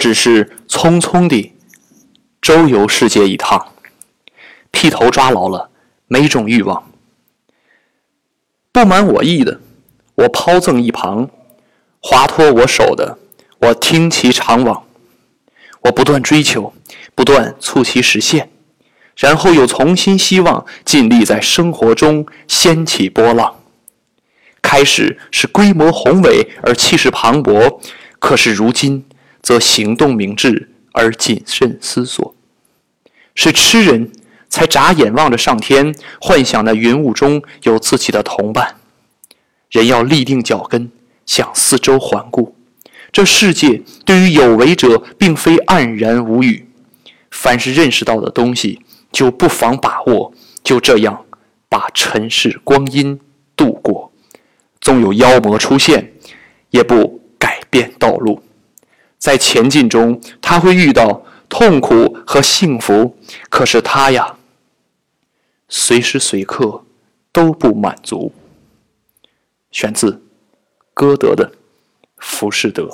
只是匆匆地周游世界一趟，劈头抓牢了每种欲望。不满我意的，我抛赠一旁；滑脱我手的，我听其长往。我不断追求，不断促其实现，然后又重新希望，尽力在生活中掀起波浪。开始是规模宏伟而气势磅礴，可是如今则行动明智而谨慎思索。是痴人才眨眼望着上天，幻想那云雾中有自己的同伴。人要立定脚跟，向四周环顾。这世界对于有为者，并非黯然无语。凡是认识到的东西，就不妨把握。就这样，把尘世光阴度过。纵有妖魔出现，也不改变道路。在前进中，他会遇到痛苦和幸福。可是他呀，随时随刻都不满足。选自歌德的《浮士德》。